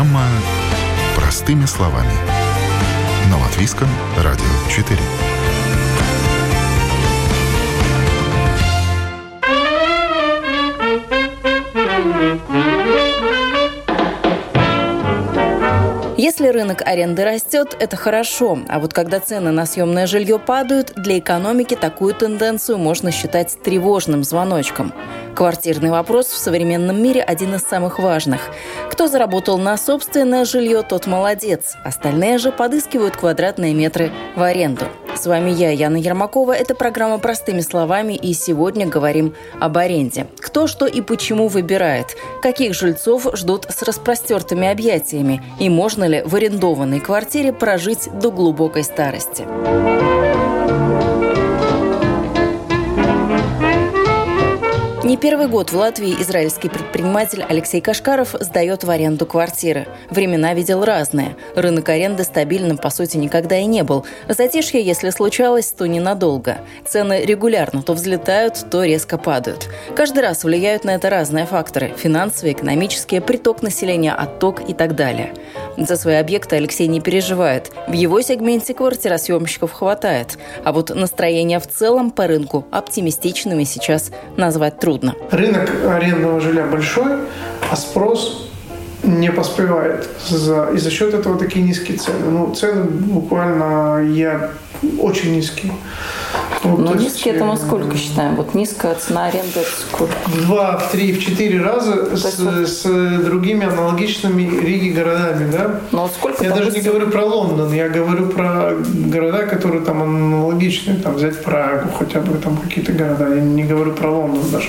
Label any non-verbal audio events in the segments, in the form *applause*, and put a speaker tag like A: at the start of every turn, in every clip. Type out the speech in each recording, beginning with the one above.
A: Программа «Простыми словами». На Латвийском радио 4.
B: Если рынок аренды растет, это хорошо. А вот когда цены на съемное жилье падают, для экономики такую тенденцию можно считать тревожным звоночком. Квартирный вопрос в современном мире один из самых важных. Кто заработал на собственное жилье, тот молодец. Остальные же подыскивают квадратные метры в аренду. С вами я, Яна Ермакова. Это программа «Простыми словами», и сегодня говорим об аренде. Кто, что и почему выбирает, каких жильцов ждут с распростертыми объятиями, и можно ли в арендованной квартире прожить до глубокой старости. Не первый год в Латвии израильский предприниматель Алексей Кашкаров сдает в аренду квартиры. Времена видел разные. Рынок аренды стабильным, по сути, никогда и не был. Затишье, если случалось, то ненадолго. Цены регулярно то взлетают, то резко падают. Каждый раз влияют на это разные факторы – финансовые, экономические, приток населения, отток и так далее. За свои объекты Алексей не переживает. В его сегменте квартиросъемщиков хватает. А вот настроение в целом по рынку оптимистичными сейчас назвать трудно трудно.
C: Рынок арендного жилья большой, а спрос не поспевает. За, и за счет этого такие низкие цены. Ну, цены буквально я очень низкие.
B: Вот, ну, низкие это мы сколько считаем? Вот низкая цена аренды это сколько?
C: В два, в три, в четыре раза с, вот... с другими аналогичными Риги городами, да?
B: Но ну, сколько
C: я даже не говорю про Лондон, я говорю про города, которые там аналогичные, там взять Прагу, хотя бы там какие-то города, я не говорю про Лондон даже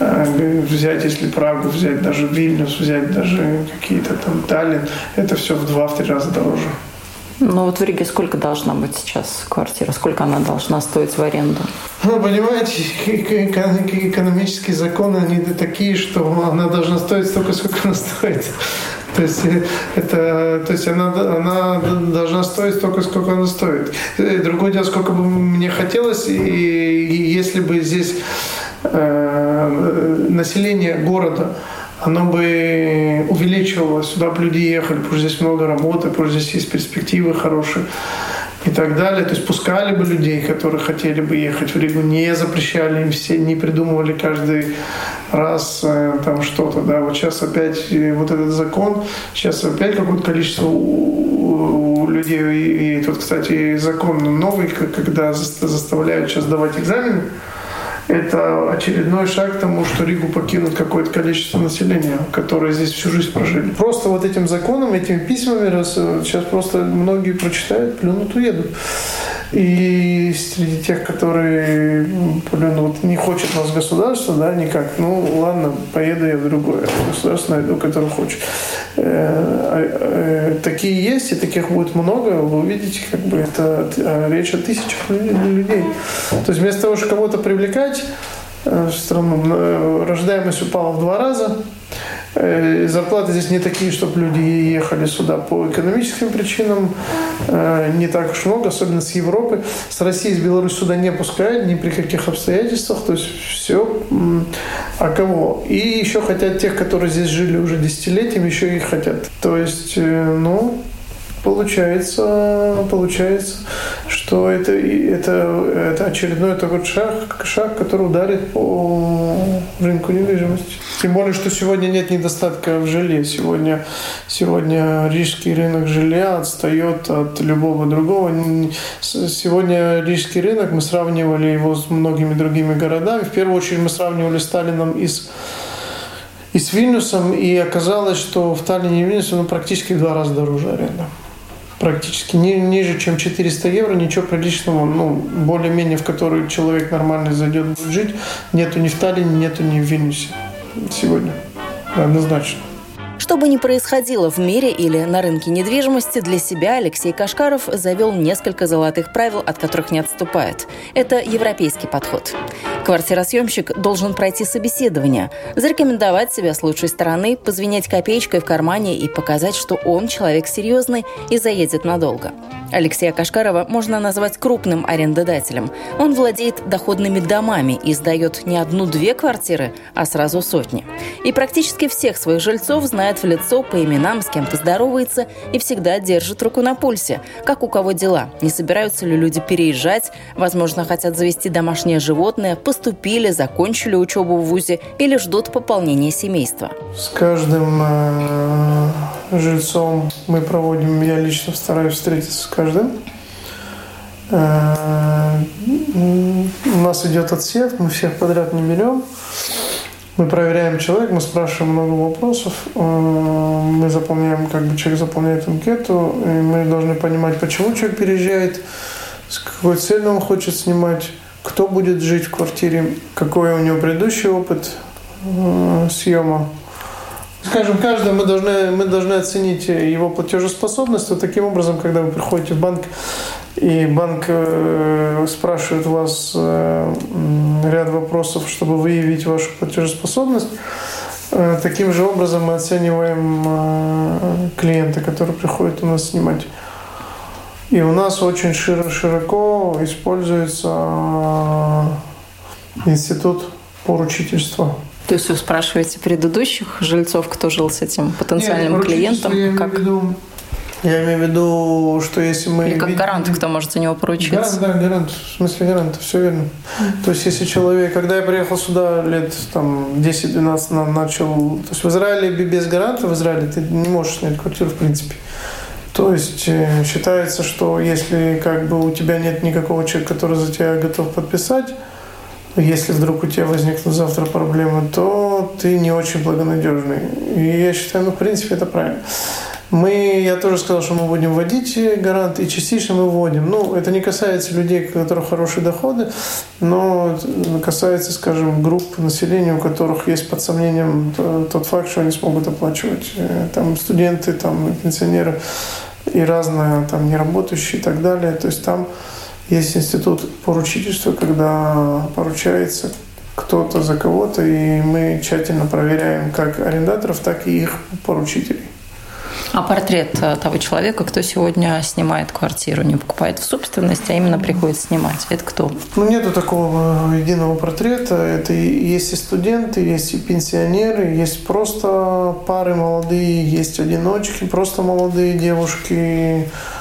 C: э, взять, если Прагу взять, даже Вильнюс взять, даже какие-то там Таллин, это все в два-три раза дороже.
B: Ну вот в Риге сколько должна быть сейчас квартира? Сколько она должна стоить в аренду?
C: Ну, понимаете, экономические законы, они такие, что она должна стоить столько, сколько она стоит. *laughs* То есть, э, это, то есть она, она должна стоить столько, сколько она стоит. Другое дело, сколько бы мне хотелось, и, и если бы здесь э, население города оно бы увеличивалось, сюда бы люди ехали, потому что здесь много работы, потому что здесь есть перспективы хорошие и так далее. То есть пускали бы людей, которые хотели бы ехать в Ригу, не запрещали им все, не придумывали каждый раз э, там что-то. Да. Вот сейчас опять вот этот закон, сейчас опять какое-то количество у, у людей, и, и тут, кстати, закон новый, когда заставляют сейчас давать экзамены, это очередной шаг к тому, что Ригу покинут какое-то количество населения, которое здесь всю жизнь прожили. Просто вот этим законом, этими письмами, раз сейчас просто многие прочитают, плюнут, уедут. И среди тех, которые блин, вот не хочет нас государство, да, никак, ну ладно, поеду я в другое государство найду, которое хочет. Э, а, э, такие есть, и таких будет много. Вы увидите, как бы это речь о тысячах людей. То есть вместо того, чтобы кого-то привлекать э, в страну, рождаемость упала в два раза, зарплаты здесь не такие, чтобы люди ехали сюда по экономическим причинам. Э, не так уж много, особенно с Европы. С России, с Беларуси сюда не пускают ни при каких обстоятельствах. То есть все. А кого? И еще хотят тех, которые здесь жили уже десятилетиями, еще и хотят. То есть, э, ну, получается, получается, что это, это, это очередной такой шаг, шаг, который ударит по рынку недвижимости. Тем более, что сегодня нет недостатка в жилье. Сегодня, сегодня рижский рынок жилья отстает от любого другого. Сегодня рижский рынок, мы сравнивали его с многими другими городами. В первую очередь мы сравнивали Сталином из и с Вильнюсом, и оказалось, что в Таллине и Вильнюсе ну, практически в два раза дороже аренда практически ни, ниже, чем 400 евро, ничего приличного, ну, более-менее, в который человек нормально зайдет, жить, нету ни в Таллине, нету ни в Вильнюсе сегодня. Однозначно.
B: Что бы ни происходило в мире или на рынке недвижимости, для себя Алексей Кашкаров завел несколько золотых правил, от которых не отступает. Это европейский подход. Квартиросъемщик должен пройти собеседование, зарекомендовать себя с лучшей стороны, позвенять копеечкой в кармане и показать, что он человек серьезный и заедет надолго. Алексея Кашкарова можно назвать крупным арендодателем. Он владеет доходными домами и сдает не одну-две квартиры, а сразу сотни. И практически всех своих жильцов знает в лицо, по именам, с кем-то здоровается и всегда держит руку на пульсе. Как у кого дела? Не собираются ли люди переезжать? Возможно, хотят завести домашнее животное? Поступили, закончили учебу в ВУЗе или ждут пополнения семейства?
C: С каждым э, жильцом мы проводим, я лично стараюсь встретиться с каждым. Э, у нас идет отсев, мы всех подряд не берем. Мы проверяем человека, мы спрашиваем много вопросов, э, мы заполняем, как бы человек заполняет анкету, и мы должны понимать, почему человек переезжает, с какой целью он хочет снимать, кто будет жить в квартире, какой у него предыдущий опыт э, съема. Скажем, каждый мы должны, мы должны оценить его платежеспособность. Вот таким образом, когда вы приходите в банк, и банк э, спрашивает у вас э, ряд вопросов, чтобы выявить вашу платежеспособность, э, таким же образом мы оцениваем клиента, который приходит у нас снимать. И у нас очень широко используется институт поручительства.
B: То есть вы спрашиваете предыдущих жильцов, кто жил с этим потенциальным Нет, клиентом?
C: Я как? Виду, я имею в виду, что если мы...
B: Или как гарант, кто может за него поручиться?
C: Гарант, да, гарант. В смысле гарант, все верно. То есть если человек... Когда я приехал сюда лет там 10-12 начал... То есть в Израиле без гаранта, в Израиле ты не можешь снять квартиру в принципе. То есть э, считается, что если как бы у тебя нет никакого человека, который за тебя готов подписать, если вдруг у тебя возникнут завтра проблемы, то ты не очень благонадежный. И я считаю, ну, в принципе, это правильно. Мы, я тоже сказал, что мы будем вводить гарант, и частично мы вводим. Ну, это не касается людей, у которых хорошие доходы, но касается, скажем, групп населения, у которых есть под сомнением тот факт, что они смогут оплачивать. Э, там студенты, там пенсионеры и разные, там неработающие и так далее. То есть там есть институт поручительства, когда поручается кто-то за кого-то, и мы тщательно проверяем как арендаторов, так и их поручителей.
B: А портрет э, того человека, кто сегодня снимает квартиру, не покупает в собственность, а именно приходит снимать, это кто?
C: Ну, нету такого единого портрета. Это есть и студенты, есть и пенсионеры, есть просто пары молодые, есть одиночки, просто молодые девушки, Э,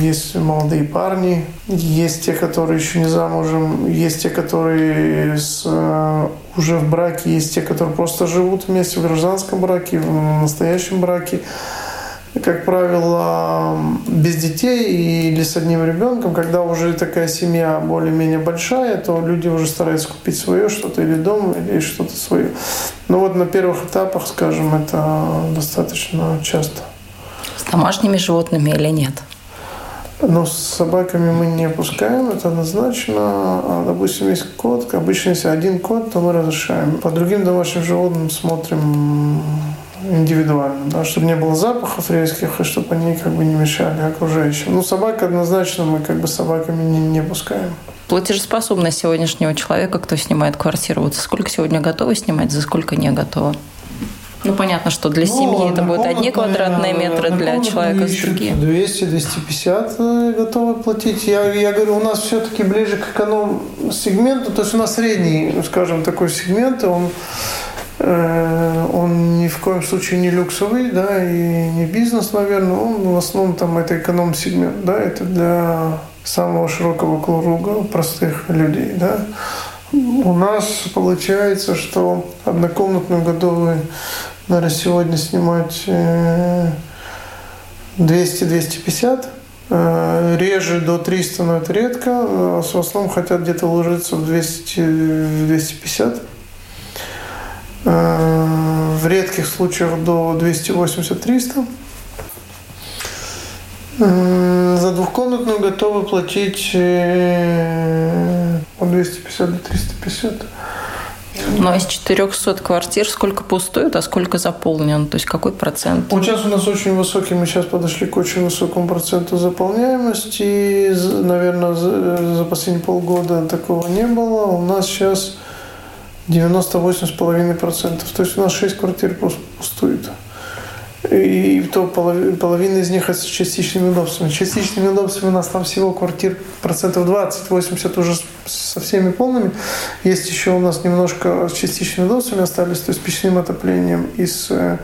C: есть молодые парни, есть те, которые еще не замужем, есть те, которые с, э, уже в браке, есть те, которые просто живут вместе в гражданском браке, в настоящем браке. Как правило, без детей или с одним ребенком, когда уже такая семья более-менее большая, то люди уже стараются купить свое что-то или дом, или что-то свое. Но вот на первых этапах, скажем, это достаточно часто
B: домашними животными или нет?
C: Ну, с собаками мы не пускаем, это однозначно. А, допустим, есть кот, обычно если один кот, то мы разрешаем. По другим домашним животным смотрим индивидуально, да, чтобы не было запахов резких, и чтобы они как бы не мешали окружающим. Ну, собак однозначно мы как бы собаками не, не пускаем.
B: Платежеспособность сегодняшнего человека, кто снимает квартиру, вот сколько сегодня готовы снимать, за сколько не готовы? Ну, понятно, что для ну, семьи это будут одни квадратные метры, для человека с другие.
C: 200-250 э, готовы платить. Я, я говорю, у нас все-таки ближе к эконом-сегменту, то есть у нас средний, скажем, такой сегмент, он э, он ни в коем случае не люксовый, да, и не бизнес, наверное, он в основном там это эконом-сегмент, да, это для самого широкого круга простых людей, да. У нас получается, что однокомнатную готовы наверное, сегодня снимать 200-250. Э, э, реже до 300, но это редко. А в основном хотят где-то ложиться в 200-250. Э, в редких случаях до 280-300. За двухкомнатную готовы платить от 250 до 350.
B: Ну, а из 400 квартир сколько пустует, а сколько заполнен? То есть какой процент?
C: Вот сейчас у нас очень высокий, мы сейчас подошли к очень высокому проценту заполняемости. Наверное, за последние полгода такого не было. У нас сейчас 98,5%. То есть у нас 6 квартир пустует и то половина, из них с частичными удобствами. Частичными удобствами у нас там всего квартир процентов 20, 80 уже со всеми полными. Есть еще у нас немножко с частичными удобствами остались, то есть печным отоплением и с э,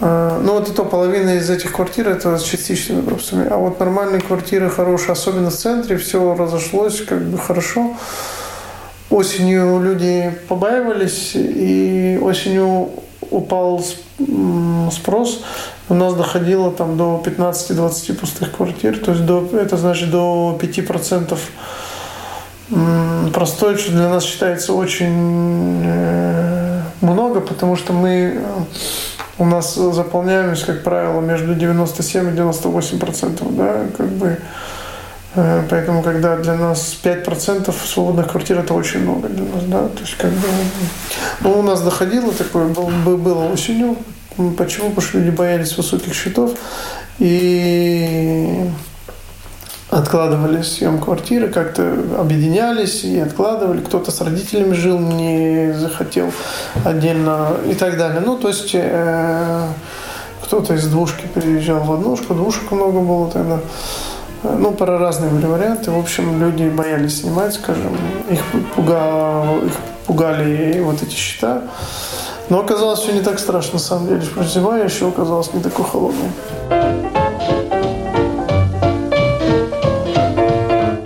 C: э, ну вот и то половина из этих квартир это с частичными удобствами. А вот нормальные квартиры хорошие, особенно в центре, все разошлось как бы хорошо. Осенью люди побаивались, и осенью упал спрос, у нас доходило там до 15-20 пустых квартир, то есть до, это значит до 5% простой, что для нас считается очень э, много, потому что мы у нас заполняемость, как правило, между 97 и 98 процентов, да, как бы. Э, поэтому, когда для нас 5% свободных квартир, это очень много для нас, да, то есть, как бы, ну, у нас доходило такое, было, было осенью, почему? Потому что люди боялись высоких счетов и откладывали съем квартиры, как-то объединялись и откладывали. Кто-то с родителями жил, не захотел отдельно и так далее. Ну, то есть э, кто-то из двушки переезжал в однушку, двушек много было тогда. Ну, про разные были варианты. В общем, люди боялись снимать, скажем. Их, пугал, их пугали вот эти счета. Но оказалось все не так страшно, на самом деле. Зима еще оказалась не такой холодной.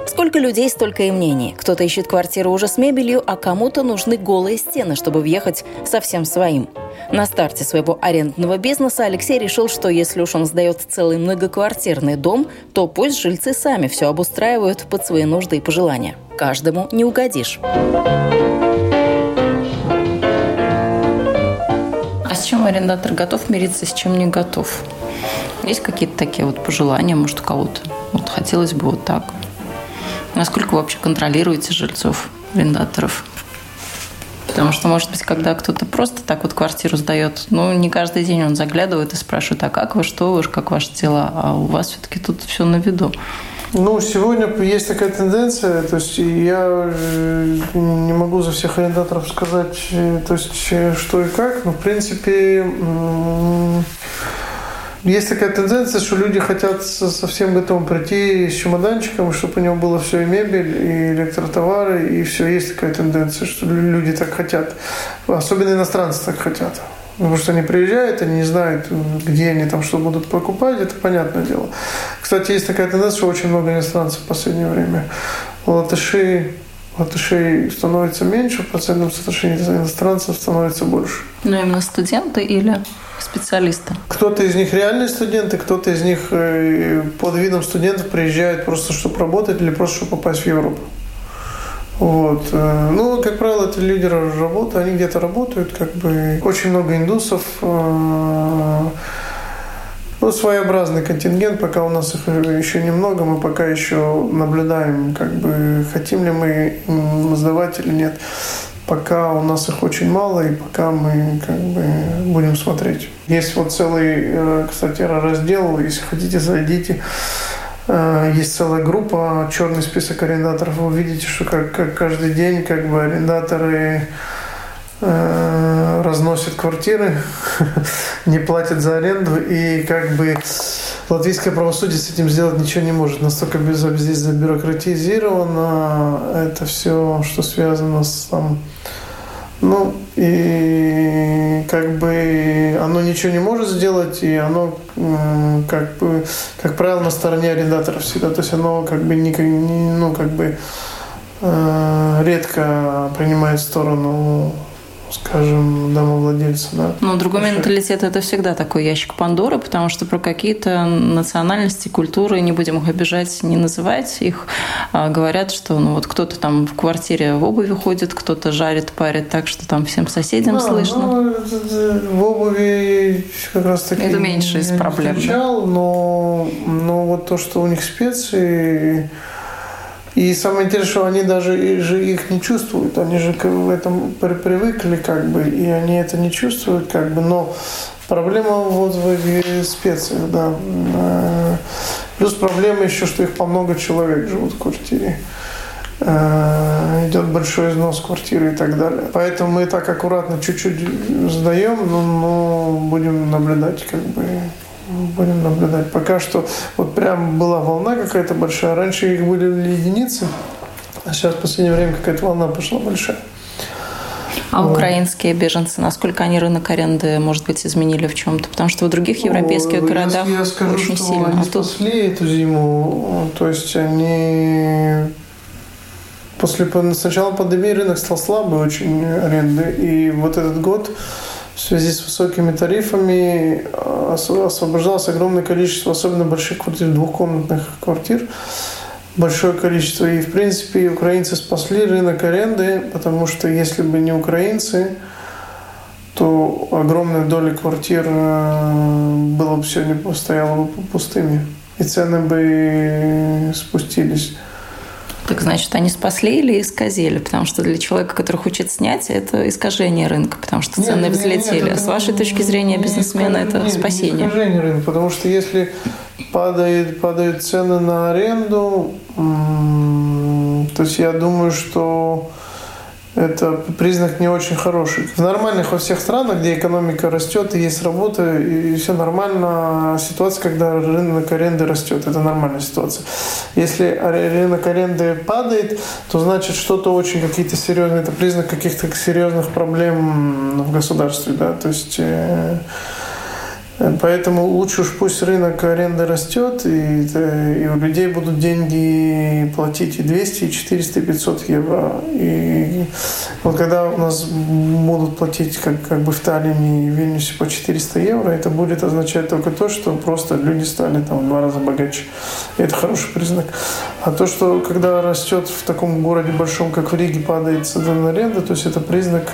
B: Сколько людей, столько и мнений. Кто-то ищет квартиру уже с мебелью, а кому-то нужны голые стены, чтобы въехать совсем своим. На старте своего арендного бизнеса Алексей решил, что если уж он сдает целый многоквартирный дом, то пусть жильцы сами все обустраивают под свои нужды и пожелания. Каждому не угодишь. А с чем арендатор готов мириться, с чем не готов? Есть какие-то такие вот пожелания, может, у кого-то? Вот хотелось бы вот так. Насколько вы вообще контролируете жильцов, арендаторов? Потому что, может быть, когда кто-то просто так вот квартиру сдает, ну, не каждый день он заглядывает и спрашивает, а как вы, что вы, как ваши дела? А у вас все-таки тут все на виду.
C: Ну, сегодня есть такая тенденция, то есть я э, не могу за всех арендаторов сказать, э, то есть э, что и как, но в принципе есть такая тенденция, что люди хотят совсем готовым прийти с чемоданчиком, чтобы у него было все и мебель, и электротовары, и все. Есть такая тенденция, что люди так хотят. Особенно иностранцы так хотят. Потому что они приезжают, они не знают, где они там что будут покупать, это понятное дело. Кстати, есть такая тенденция, что очень много иностранцев в последнее время. Латыши, латышей становится меньше, в процентном соотношении иностранцев становится больше.
B: Но именно студенты или специалисты?
C: Кто-то из них реальные студенты, кто-то из них э, под видом студентов приезжает просто, чтобы работать или просто, чтобы попасть в Европу. Вот. Э, ну, как правило, это лидеры работы, они где-то работают, как бы очень много индусов, э, ну, своеобразный контингент, пока у нас их еще немного, мы пока еще наблюдаем, как бы хотим ли мы сдавать или нет пока у нас их очень мало, и пока мы как бы будем смотреть. Есть вот целый, э, кстати, раздел, если хотите, зайдите. Э, есть целая группа «Черный список арендаторов». Вы видите, что как, как каждый день как бы арендаторы э, разносят квартиры, *laughs* не платят за аренду, и как бы латвийское правосудие с этим сделать ничего не может. Настолько здесь забюрократизировано это все, что связано с там, ну, и как бы оно ничего не может сделать, и оно как бы, как правило, на стороне арендаторов всегда. То есть оно как бы не, ну, как бы э, редко принимает сторону скажем, домовладельца. Да,
B: Но другой Потому менталитет – это всегда такой ящик Пандоры, потому что про какие-то национальности, культуры, не будем их обижать, не называть их, а говорят, что ну вот кто-то там в квартире в обуви ходит, кто-то жарит, парит так, что там всем соседям да, слышно. Ну,
C: в обуви как раз таки
B: Это меньше из проблем.
C: Встречал, но, но вот то, что у них специи И самое интересное, что они даже же их не чувствуют. Они же в этом привыкли, как бы, и они это не чувствуют, как бы, но Проблема вот в специях, да. Э, плюс проблема еще, что их по много человек живут в квартире. Э, идет большой износ квартиры и так далее. Поэтому мы так аккуратно чуть-чуть сдаем, но, но будем наблюдать, как бы будем наблюдать. Пока что вот прям была волна какая-то большая. Раньше их были единицы, а сейчас в последнее время какая-то волна пошла большая.
B: А вот. украинские беженцы, насколько они рынок аренды, может быть, изменили в чем-то? Потому что в других европейских
C: О,
B: городах
C: я скажу,
B: очень
C: что
B: сильно.
C: Они а тут... спасли эту зиму, то есть они после сначала пандемии рынок стал слабый очень аренды, и вот этот год в связи с высокими тарифами освобождалось огромное количество особенно больших квартир, двухкомнатных квартир большое количество. И, в принципе, украинцы спасли рынок аренды, потому что если бы не украинцы, то огромная доля квартир э, было бы сегодня стояла бы пустыми. И цены бы спустились.
B: Так значит, они спасли или исказили? Потому что для человека, который хочет снять, это искажение рынка, потому что цены нет, взлетели. Нет, нет, С вашей точки зрения бизнесмена это нет, спасение.
C: Не искажение рынка, потому что если падает, падают цены на аренду, то есть я думаю, что это признак не очень хороший. В нормальных во всех странах, где экономика растет и есть работа, и все нормально, ситуация, когда рынок аренды растет, это нормальная ситуация. Если рынок аренды падает, то значит что-то очень какие-то серьезные, это признак каких-то серьезных проблем в государстве, да, то есть э, Поэтому лучше уж пусть рынок аренды растет, и, и у людей будут деньги платить и 200, и 400, и 500 евро. И вот когда у нас будут платить, как, как бы в Таллине и Вильнюсе по 400 евро, это будет означать только то, что просто люди стали там в два раза богаче. И это хороший признак. А то, что когда растет в таком городе большом, как в Риге, падает цена аренда, то есть это признак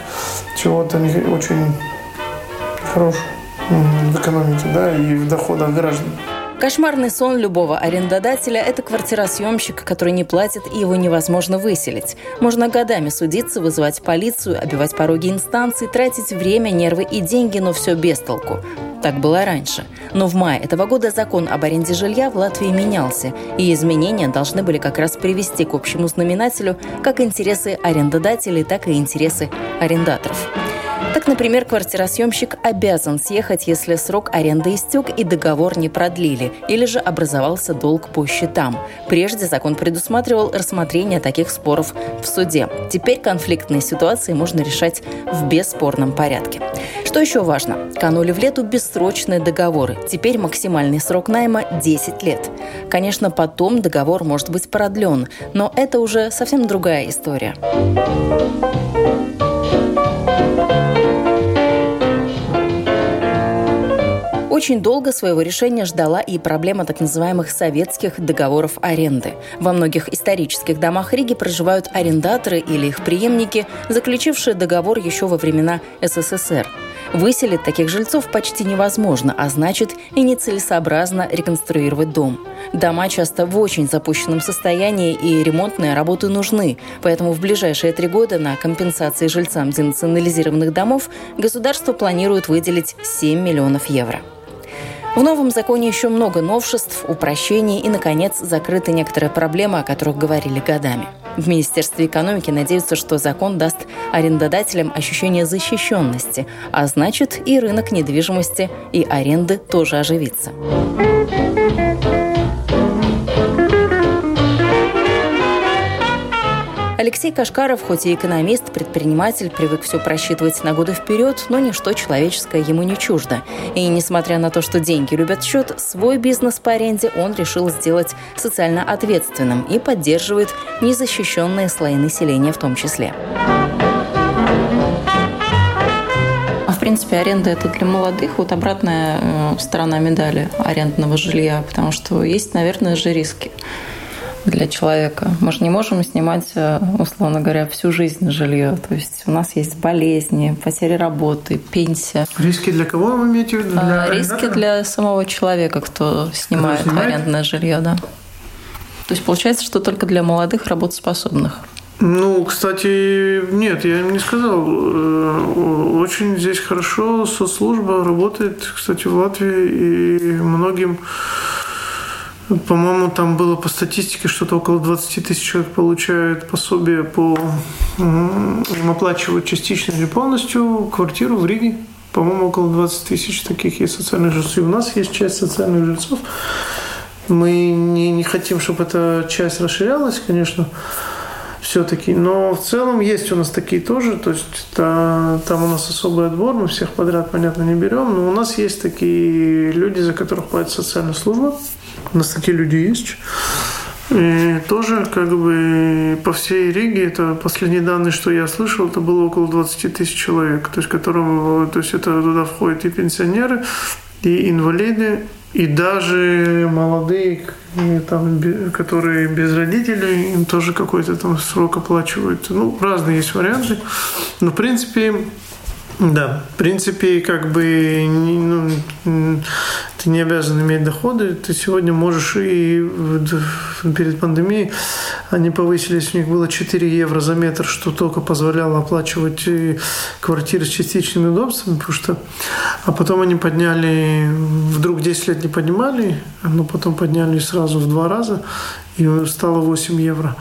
C: чего-то очень хорошего в экономике, да, и в доходах граждан.
B: Кошмарный сон любого арендодателя – это квартиросъемщик, который не платит, и его невозможно выселить. Можно годами судиться, вызывать полицию, обивать пороги инстанций, тратить время, нервы и деньги, но все без толку. Так было раньше. Но в мае этого года закон об аренде жилья в Латвии менялся, и изменения должны были как раз привести к общему знаменателю как интересы арендодателей, так и интересы арендаторов. Так, например, квартиросъемщик обязан съехать, если срок аренды истек и договор не продлили, или же образовался долг по счетам. Прежде закон предусматривал рассмотрение таких споров в суде. Теперь конфликтные ситуации можно решать в бесспорном порядке. Что еще важно? Канули в лету бессрочные договоры. Теперь максимальный срок найма 10 лет. Конечно, потом договор может быть продлен, но это уже совсем другая история. Очень долго своего решения ждала и проблема так называемых советских договоров аренды. Во многих исторических домах Риги проживают арендаторы или их преемники, заключившие договор еще во времена СССР. Выселить таких жильцов почти невозможно, а значит и нецелесообразно реконструировать дом. Дома часто в очень запущенном состоянии и ремонтные работы нужны, поэтому в ближайшие три года на компенсации жильцам денационализированных домов государство планирует выделить 7 миллионов евро. В новом законе еще много новшеств, упрощений и, наконец, закрыты некоторые проблемы, о которых говорили годами. В Министерстве экономики надеются, что закон даст арендодателям ощущение защищенности, а значит и рынок недвижимости и аренды тоже оживится. Алексей Кашкаров, хоть и экономист, предприниматель, привык все просчитывать на годы вперед, но ничто человеческое ему не чуждо. И несмотря на то, что деньги любят счет, свой бизнес по аренде он решил сделать социально ответственным и поддерживает незащищенные слои населения в том числе. А в принципе, аренда это для молодых. Вот обратная э, сторона медали арендного жилья, потому что есть, наверное, же риски для человека. Мы же не можем снимать, э, условно говоря, всю жизнь жилье. То есть у нас есть болезни, потери работы, пенсия.
C: Риски для кого вы имеете в виду?
B: Для Риски для самого человека, кто снимает, кто снимает? арендное жилье, да. То есть получается, что только для молодых работоспособных?
C: Ну, кстати, нет, я им не сказал. Э, очень здесь хорошо соцслужба работает, кстати, в Латвии, и многим, по-моему, там было по статистике что-то около 20 тысяч человек получают пособие по... Им оплачивают частично или полностью квартиру в Риге. По-моему, около 20 тысяч таких есть социальных жильцов. И у нас есть часть социальных жильцов. Мы не, не хотим, чтобы эта часть расширялась, конечно все-таки. Но в целом есть у нас такие тоже, то есть та, там у нас особый отбор, мы всех подряд, понятно, не берем, но у нас есть такие люди, за которых платит социальная служба. У нас такие люди есть. И тоже как бы по всей Риге, это последние данные, что я слышал, это было около 20 тысяч человек, то есть, которым, то есть это туда входят и пенсионеры, и инвалиды, и даже молодые, там, которые без родителей, им тоже какой-то там срок оплачивают. Ну, разные есть варианты. Но, в принципе, да, в принципе, как бы ну, ты не обязан иметь доходы. Ты сегодня можешь и перед пандемией они повысились, у них было 4 евро за метр, что только позволяло оплачивать квартиры с частичными удобствами, потому что... А потом они подняли, вдруг 10 лет не поднимали, но потом подняли сразу в два раза, и стало 8 евро.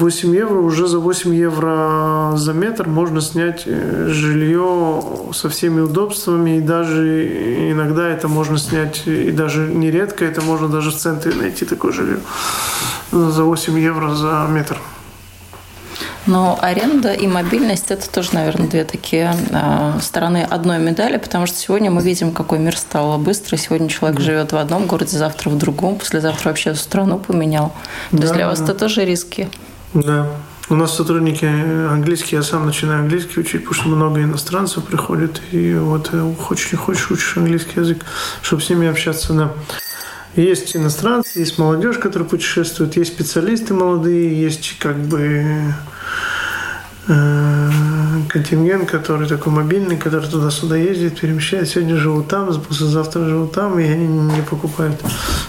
C: 8 евро, уже за 8 евро за метр можно снять э, жилье со всеми удобствами, и даже иногда это можно снять, и даже нередко это можно даже в центре найти такое жилье за 8 евро за метр.
B: Но аренда и мобильность – это тоже, наверное, две такие э, стороны одной медали, потому что сегодня мы видим, какой мир стал быстрый. Сегодня человек живет в одном городе, завтра в другом, послезавтра вообще страну поменял. То да, есть для вас это тоже риски?
C: Да. У нас сотрудники английский, я сам начинаю английский учить, потому что много иностранцев приходит, и вот э, хочешь не хочешь, учишь английский язык, чтобы с ними общаться, да. Есть иностранцы, есть молодежь, которая путешествует, есть специалисты молодые, есть как бы э, контингент, который такой мобильный, который туда-сюда ездит, перемещает. Сегодня живут там, послезавтра живут там, и они не покупают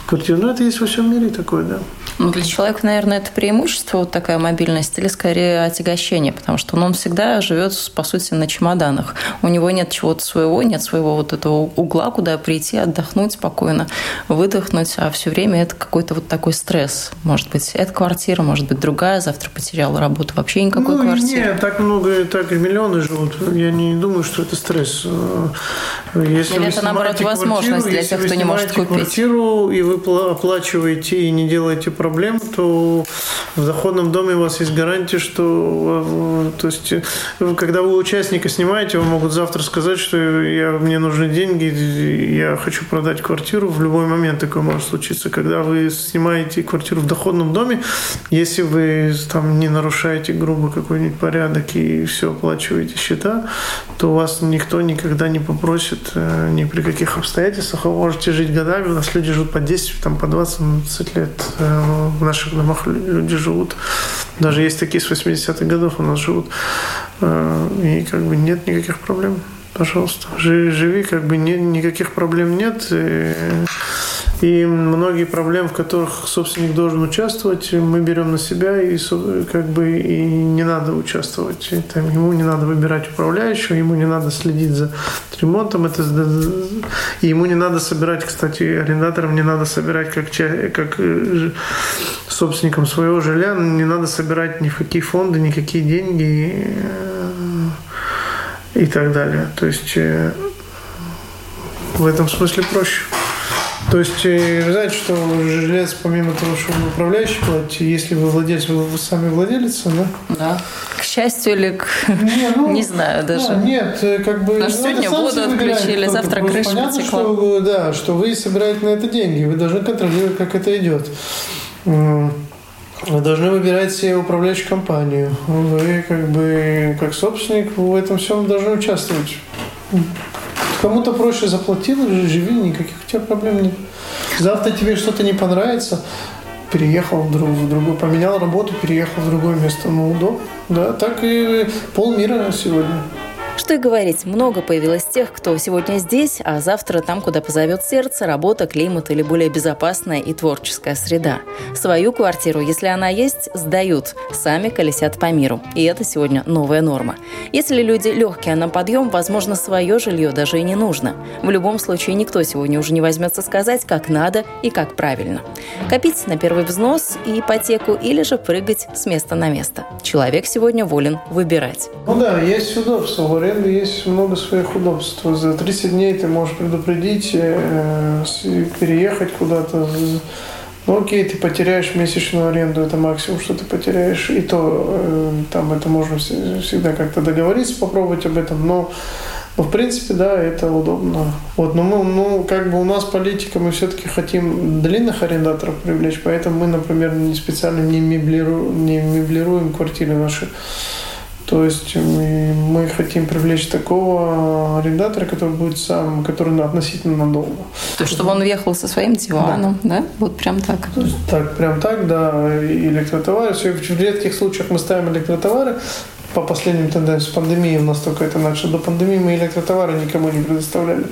C: квартиру. Но это есть во всем мире такое, да.
B: Ну, для человека, наверное, это преимущество, вот такая мобильность, или скорее отягощение, потому что ну, он всегда живет, по сути, на чемоданах. У него нет чего-то своего, нет своего вот этого угла, куда прийти, отдохнуть спокойно, выдохнуть, а все время это какой-то вот такой стресс. Может быть, эта квартира, может быть, другая, завтра потеряла работу, вообще никакой ну, квартиры.
C: Нет, так много, так миллионы живут. Я не думаю, что это стресс.
B: Если Или это, наоборот, возможность для тех, кто не может купить.
C: квартиру, и вы оплачиваете и не делаете проблем проблем, то в доходном доме у вас есть гарантия, что то есть, когда вы участника снимаете, вам могут завтра сказать, что я, мне нужны деньги, я хочу продать квартиру. В любой момент такое может случиться. Когда вы снимаете квартиру в доходном доме, если вы там не нарушаете грубо какой-нибудь порядок и все оплачиваете счета, то вас никто никогда не попросит э, ни при каких обстоятельствах. Вы можете жить годами. У нас люди живут по 10, там, по 20 лет э, в наших домах люди живут. Даже есть такие с 80-х годов у нас живут. Э, и как бы нет никаких проблем. Пожалуйста, живи, живи как бы не, никаких проблем нет. И и многие проблемы, в которых собственник должен участвовать, мы берем на себя, и как бы и не надо участвовать. Это, ему не надо выбирать управляющего, ему не надо следить за ремонтом, это, и ему не надо собирать, кстати, арендаторам не надо собирать как, как э, собственникам своего жилья, не надо собирать ни в какие фонды, никакие деньги э, и так далее. То есть э, в этом смысле проще. То есть, э, вы знаете, что жилец, помимо того, что вы управляющий платите, если вы владелец, вы, сами владелец, да?
B: Да. К счастью или к... Не, ну, *laughs* не знаю даже. Да,
C: нет, э, как бы...
B: Потому ну, сегодня воду отключили, завтра крыша
C: Понятно, потекла. что, да, что вы собираете на это деньги, вы должны контролировать, как это идет. Вы должны выбирать себе управляющую компанию. Вы как бы как собственник в этом всем должны участвовать. Кому-то проще заплатил, живи, никаких у тебя проблем нет. Завтра тебе что-то не понравится, переехал в, друг, в другую, поменял работу, переехал в другое место. Ну, удобно. Да, так и полмира сегодня.
B: Что и говорить, много появилось тех, кто сегодня здесь, а завтра там, куда позовет сердце, работа, климат или более безопасная и творческая среда. Свою квартиру, если она есть, сдают, сами колесят по миру. И это сегодня новая норма. Если люди легкие на подъем, возможно, свое жилье даже и не нужно. В любом случае, никто сегодня уже не возьмется сказать, как надо и как правильно. Копить на первый взнос и ипотеку или же прыгать с места на место. Человек сегодня волен выбирать.
C: Ну да, есть удобства. В аренде есть много своих удобств. За 30 дней ты можешь предупредить, э, переехать куда-то. Ну окей, ты потеряешь месячную аренду, это максимум, что ты потеряешь. И то э, там это можно всегда как-то договориться, попробовать об этом. Но ну, в принципе, да, это удобно. Вот, но мы, ну, как бы у нас политика, мы все-таки хотим длинных арендаторов привлечь, поэтому мы, например, не специально не меблируем, не меблируем квартиры наши. То есть мы, хотим привлечь такого арендатора, который будет сам, который относительно надолго.
B: То есть, чтобы он въехал со своим диваном, да? да? Вот прям так.
C: Так, прям так, да. И электротовары. В редких случаях мы ставим электротовары, по последним тенденциям пандемии у нас только это начало. До пандемии мы электротовары никому не предоставляли.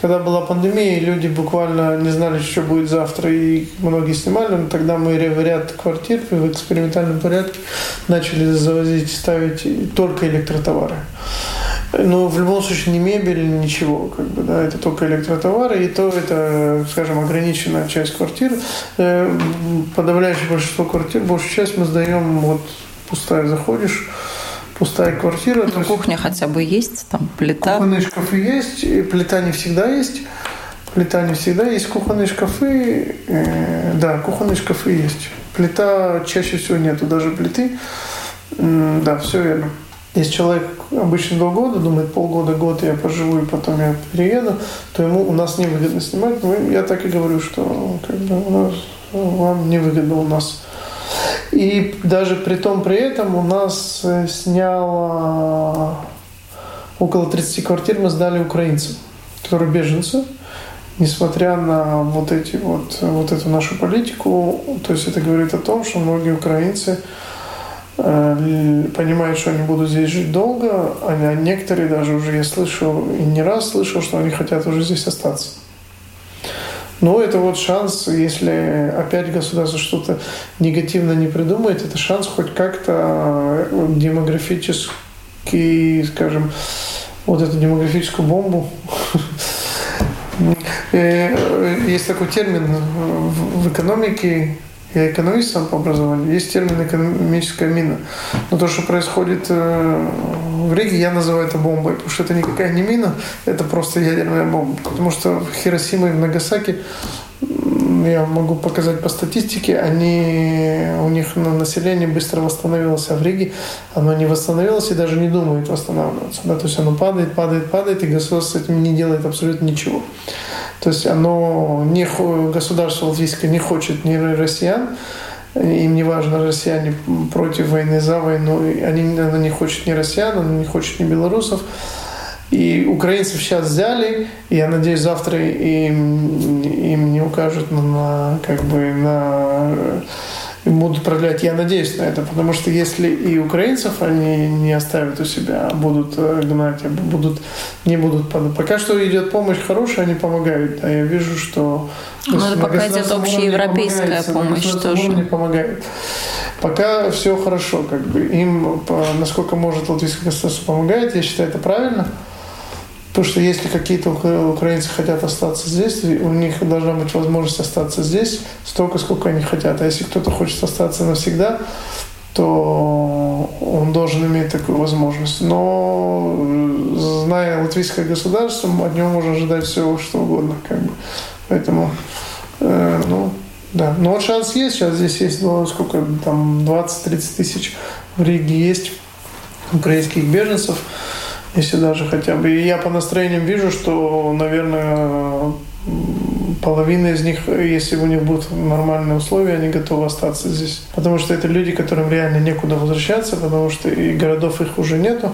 C: Когда была пандемия, люди буквально не знали, что будет завтра, и многие снимали, но тогда мы ряд квартир в экспериментальном порядке начали завозить, ставить только электротовары. Но в любом случае не мебель, ничего, как бы, да, это только электротовары, и то это, скажем, ограниченная часть квартир. Э, подавляющее большинство квартир, большую часть мы сдаем, вот пустая заходишь, пустая квартира.
B: Ну, кухня есть, хотя бы есть, там плита.
C: Кухонные шкафы есть, и плита не всегда есть. Плита не всегда есть, кухонные шкафы, э, да, кухонные шкафы есть. Плита чаще всего нету, даже плиты. Да, все верно. Если человек обычно два года, думает полгода, год я поживу и потом я перееду, то ему у нас невыгодно снимать. Но я так и говорю, что как бы, у нас, вам невыгодно у нас и даже при том, при этом у нас э, сняло около 30 квартир мы сдали украинцам, которые беженцы, несмотря на вот эти вот, вот эту нашу политику, то есть это говорит о том, что многие украинцы э, понимают, что они будут здесь жить долго, а некоторые даже уже я слышал и не раз слышал, что они хотят уже здесь остаться. Но это вот шанс, если опять государство что-то негативно не придумает, это шанс хоть как-то э, демографический, скажем, вот эту демографическую бомбу. *laughs* Э, есть такой термин в экономике, я экономист сам по образованию, есть термин экономическая мина. Но то, что происходит э, в Риге, я называю это бомбой, потому что это никакая не мина, это просто ядерная бомба. Потому что в Хиросима и в Нагасаки я могу показать по статистике, они, у них на население быстро восстановилось, а в Риге оно не восстановилось и даже не думает восстанавливаться. Да? То есть оно падает, падает, падает, и государство с этим не делает абсолютно ничего. То есть оно не, государство латвийское не хочет ни россиян, им не важно, россияне против войны, за войну, они, оно не хочет ни россиян, оно не хочет ни белорусов. И украинцев сейчас взяли, и я надеюсь, завтра им, им не укажут на, на как бы на будут продлять. Я надеюсь на это, потому что если и украинцев они не оставят у себя, а будут э, гнать, а будут, не будут Пока что идет помощь хорошая, они помогают. А я вижу, что...
B: Ну, это пока идет общеевропейская помощь тоже.
C: Не помогает. Пока все хорошо, как бы им, насколько может латвийское государство помогает, я считаю, это правильно. Потому что если какие-то украинцы хотят остаться здесь, у них должна быть возможность остаться здесь столько, сколько они хотят. А если кто-то хочет остаться навсегда, то он должен иметь такую возможность. Но зная латвийское государство, от него можно ожидать всего, что угодно. Как бы. Поэтому, э, ну, да. Но вот шанс есть. Сейчас здесь есть, ну, сколько там, 20-30 тысяч в Риге есть украинских беженцев если даже хотя бы. И я по настроениям вижу, что, наверное, половина из них, если у них будут нормальные условия, они готовы остаться здесь. Потому что это люди, которым реально некуда возвращаться, потому что и городов их уже нету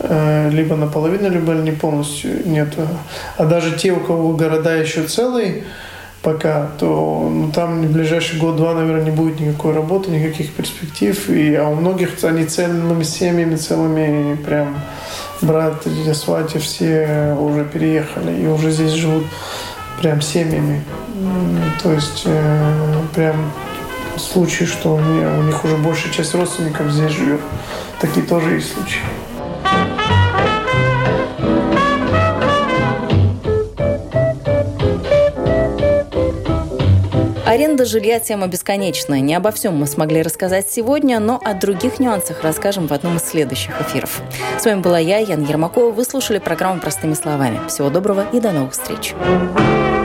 C: э, либо наполовину, либо не полностью нету. А даже те, у кого города еще целые, пока, то ну, там в ближайший год-два, наверное, не будет никакой работы, никаких перспектив. И, а у многих они целыми семьями, целыми прям брат и сватья все уже переехали и уже здесь живут прям семьями. То есть э, прям случаи, что у них уже большая часть родственников здесь живет. Такие тоже есть случаи.
B: Аренда жилья – тема бесконечная. Не обо всем мы смогли рассказать сегодня, но о других нюансах расскажем в одном из следующих эфиров. С вами была я, Яна Ермакова. Вы слушали программу «Простыми словами». Всего доброго и до новых встреч. thank you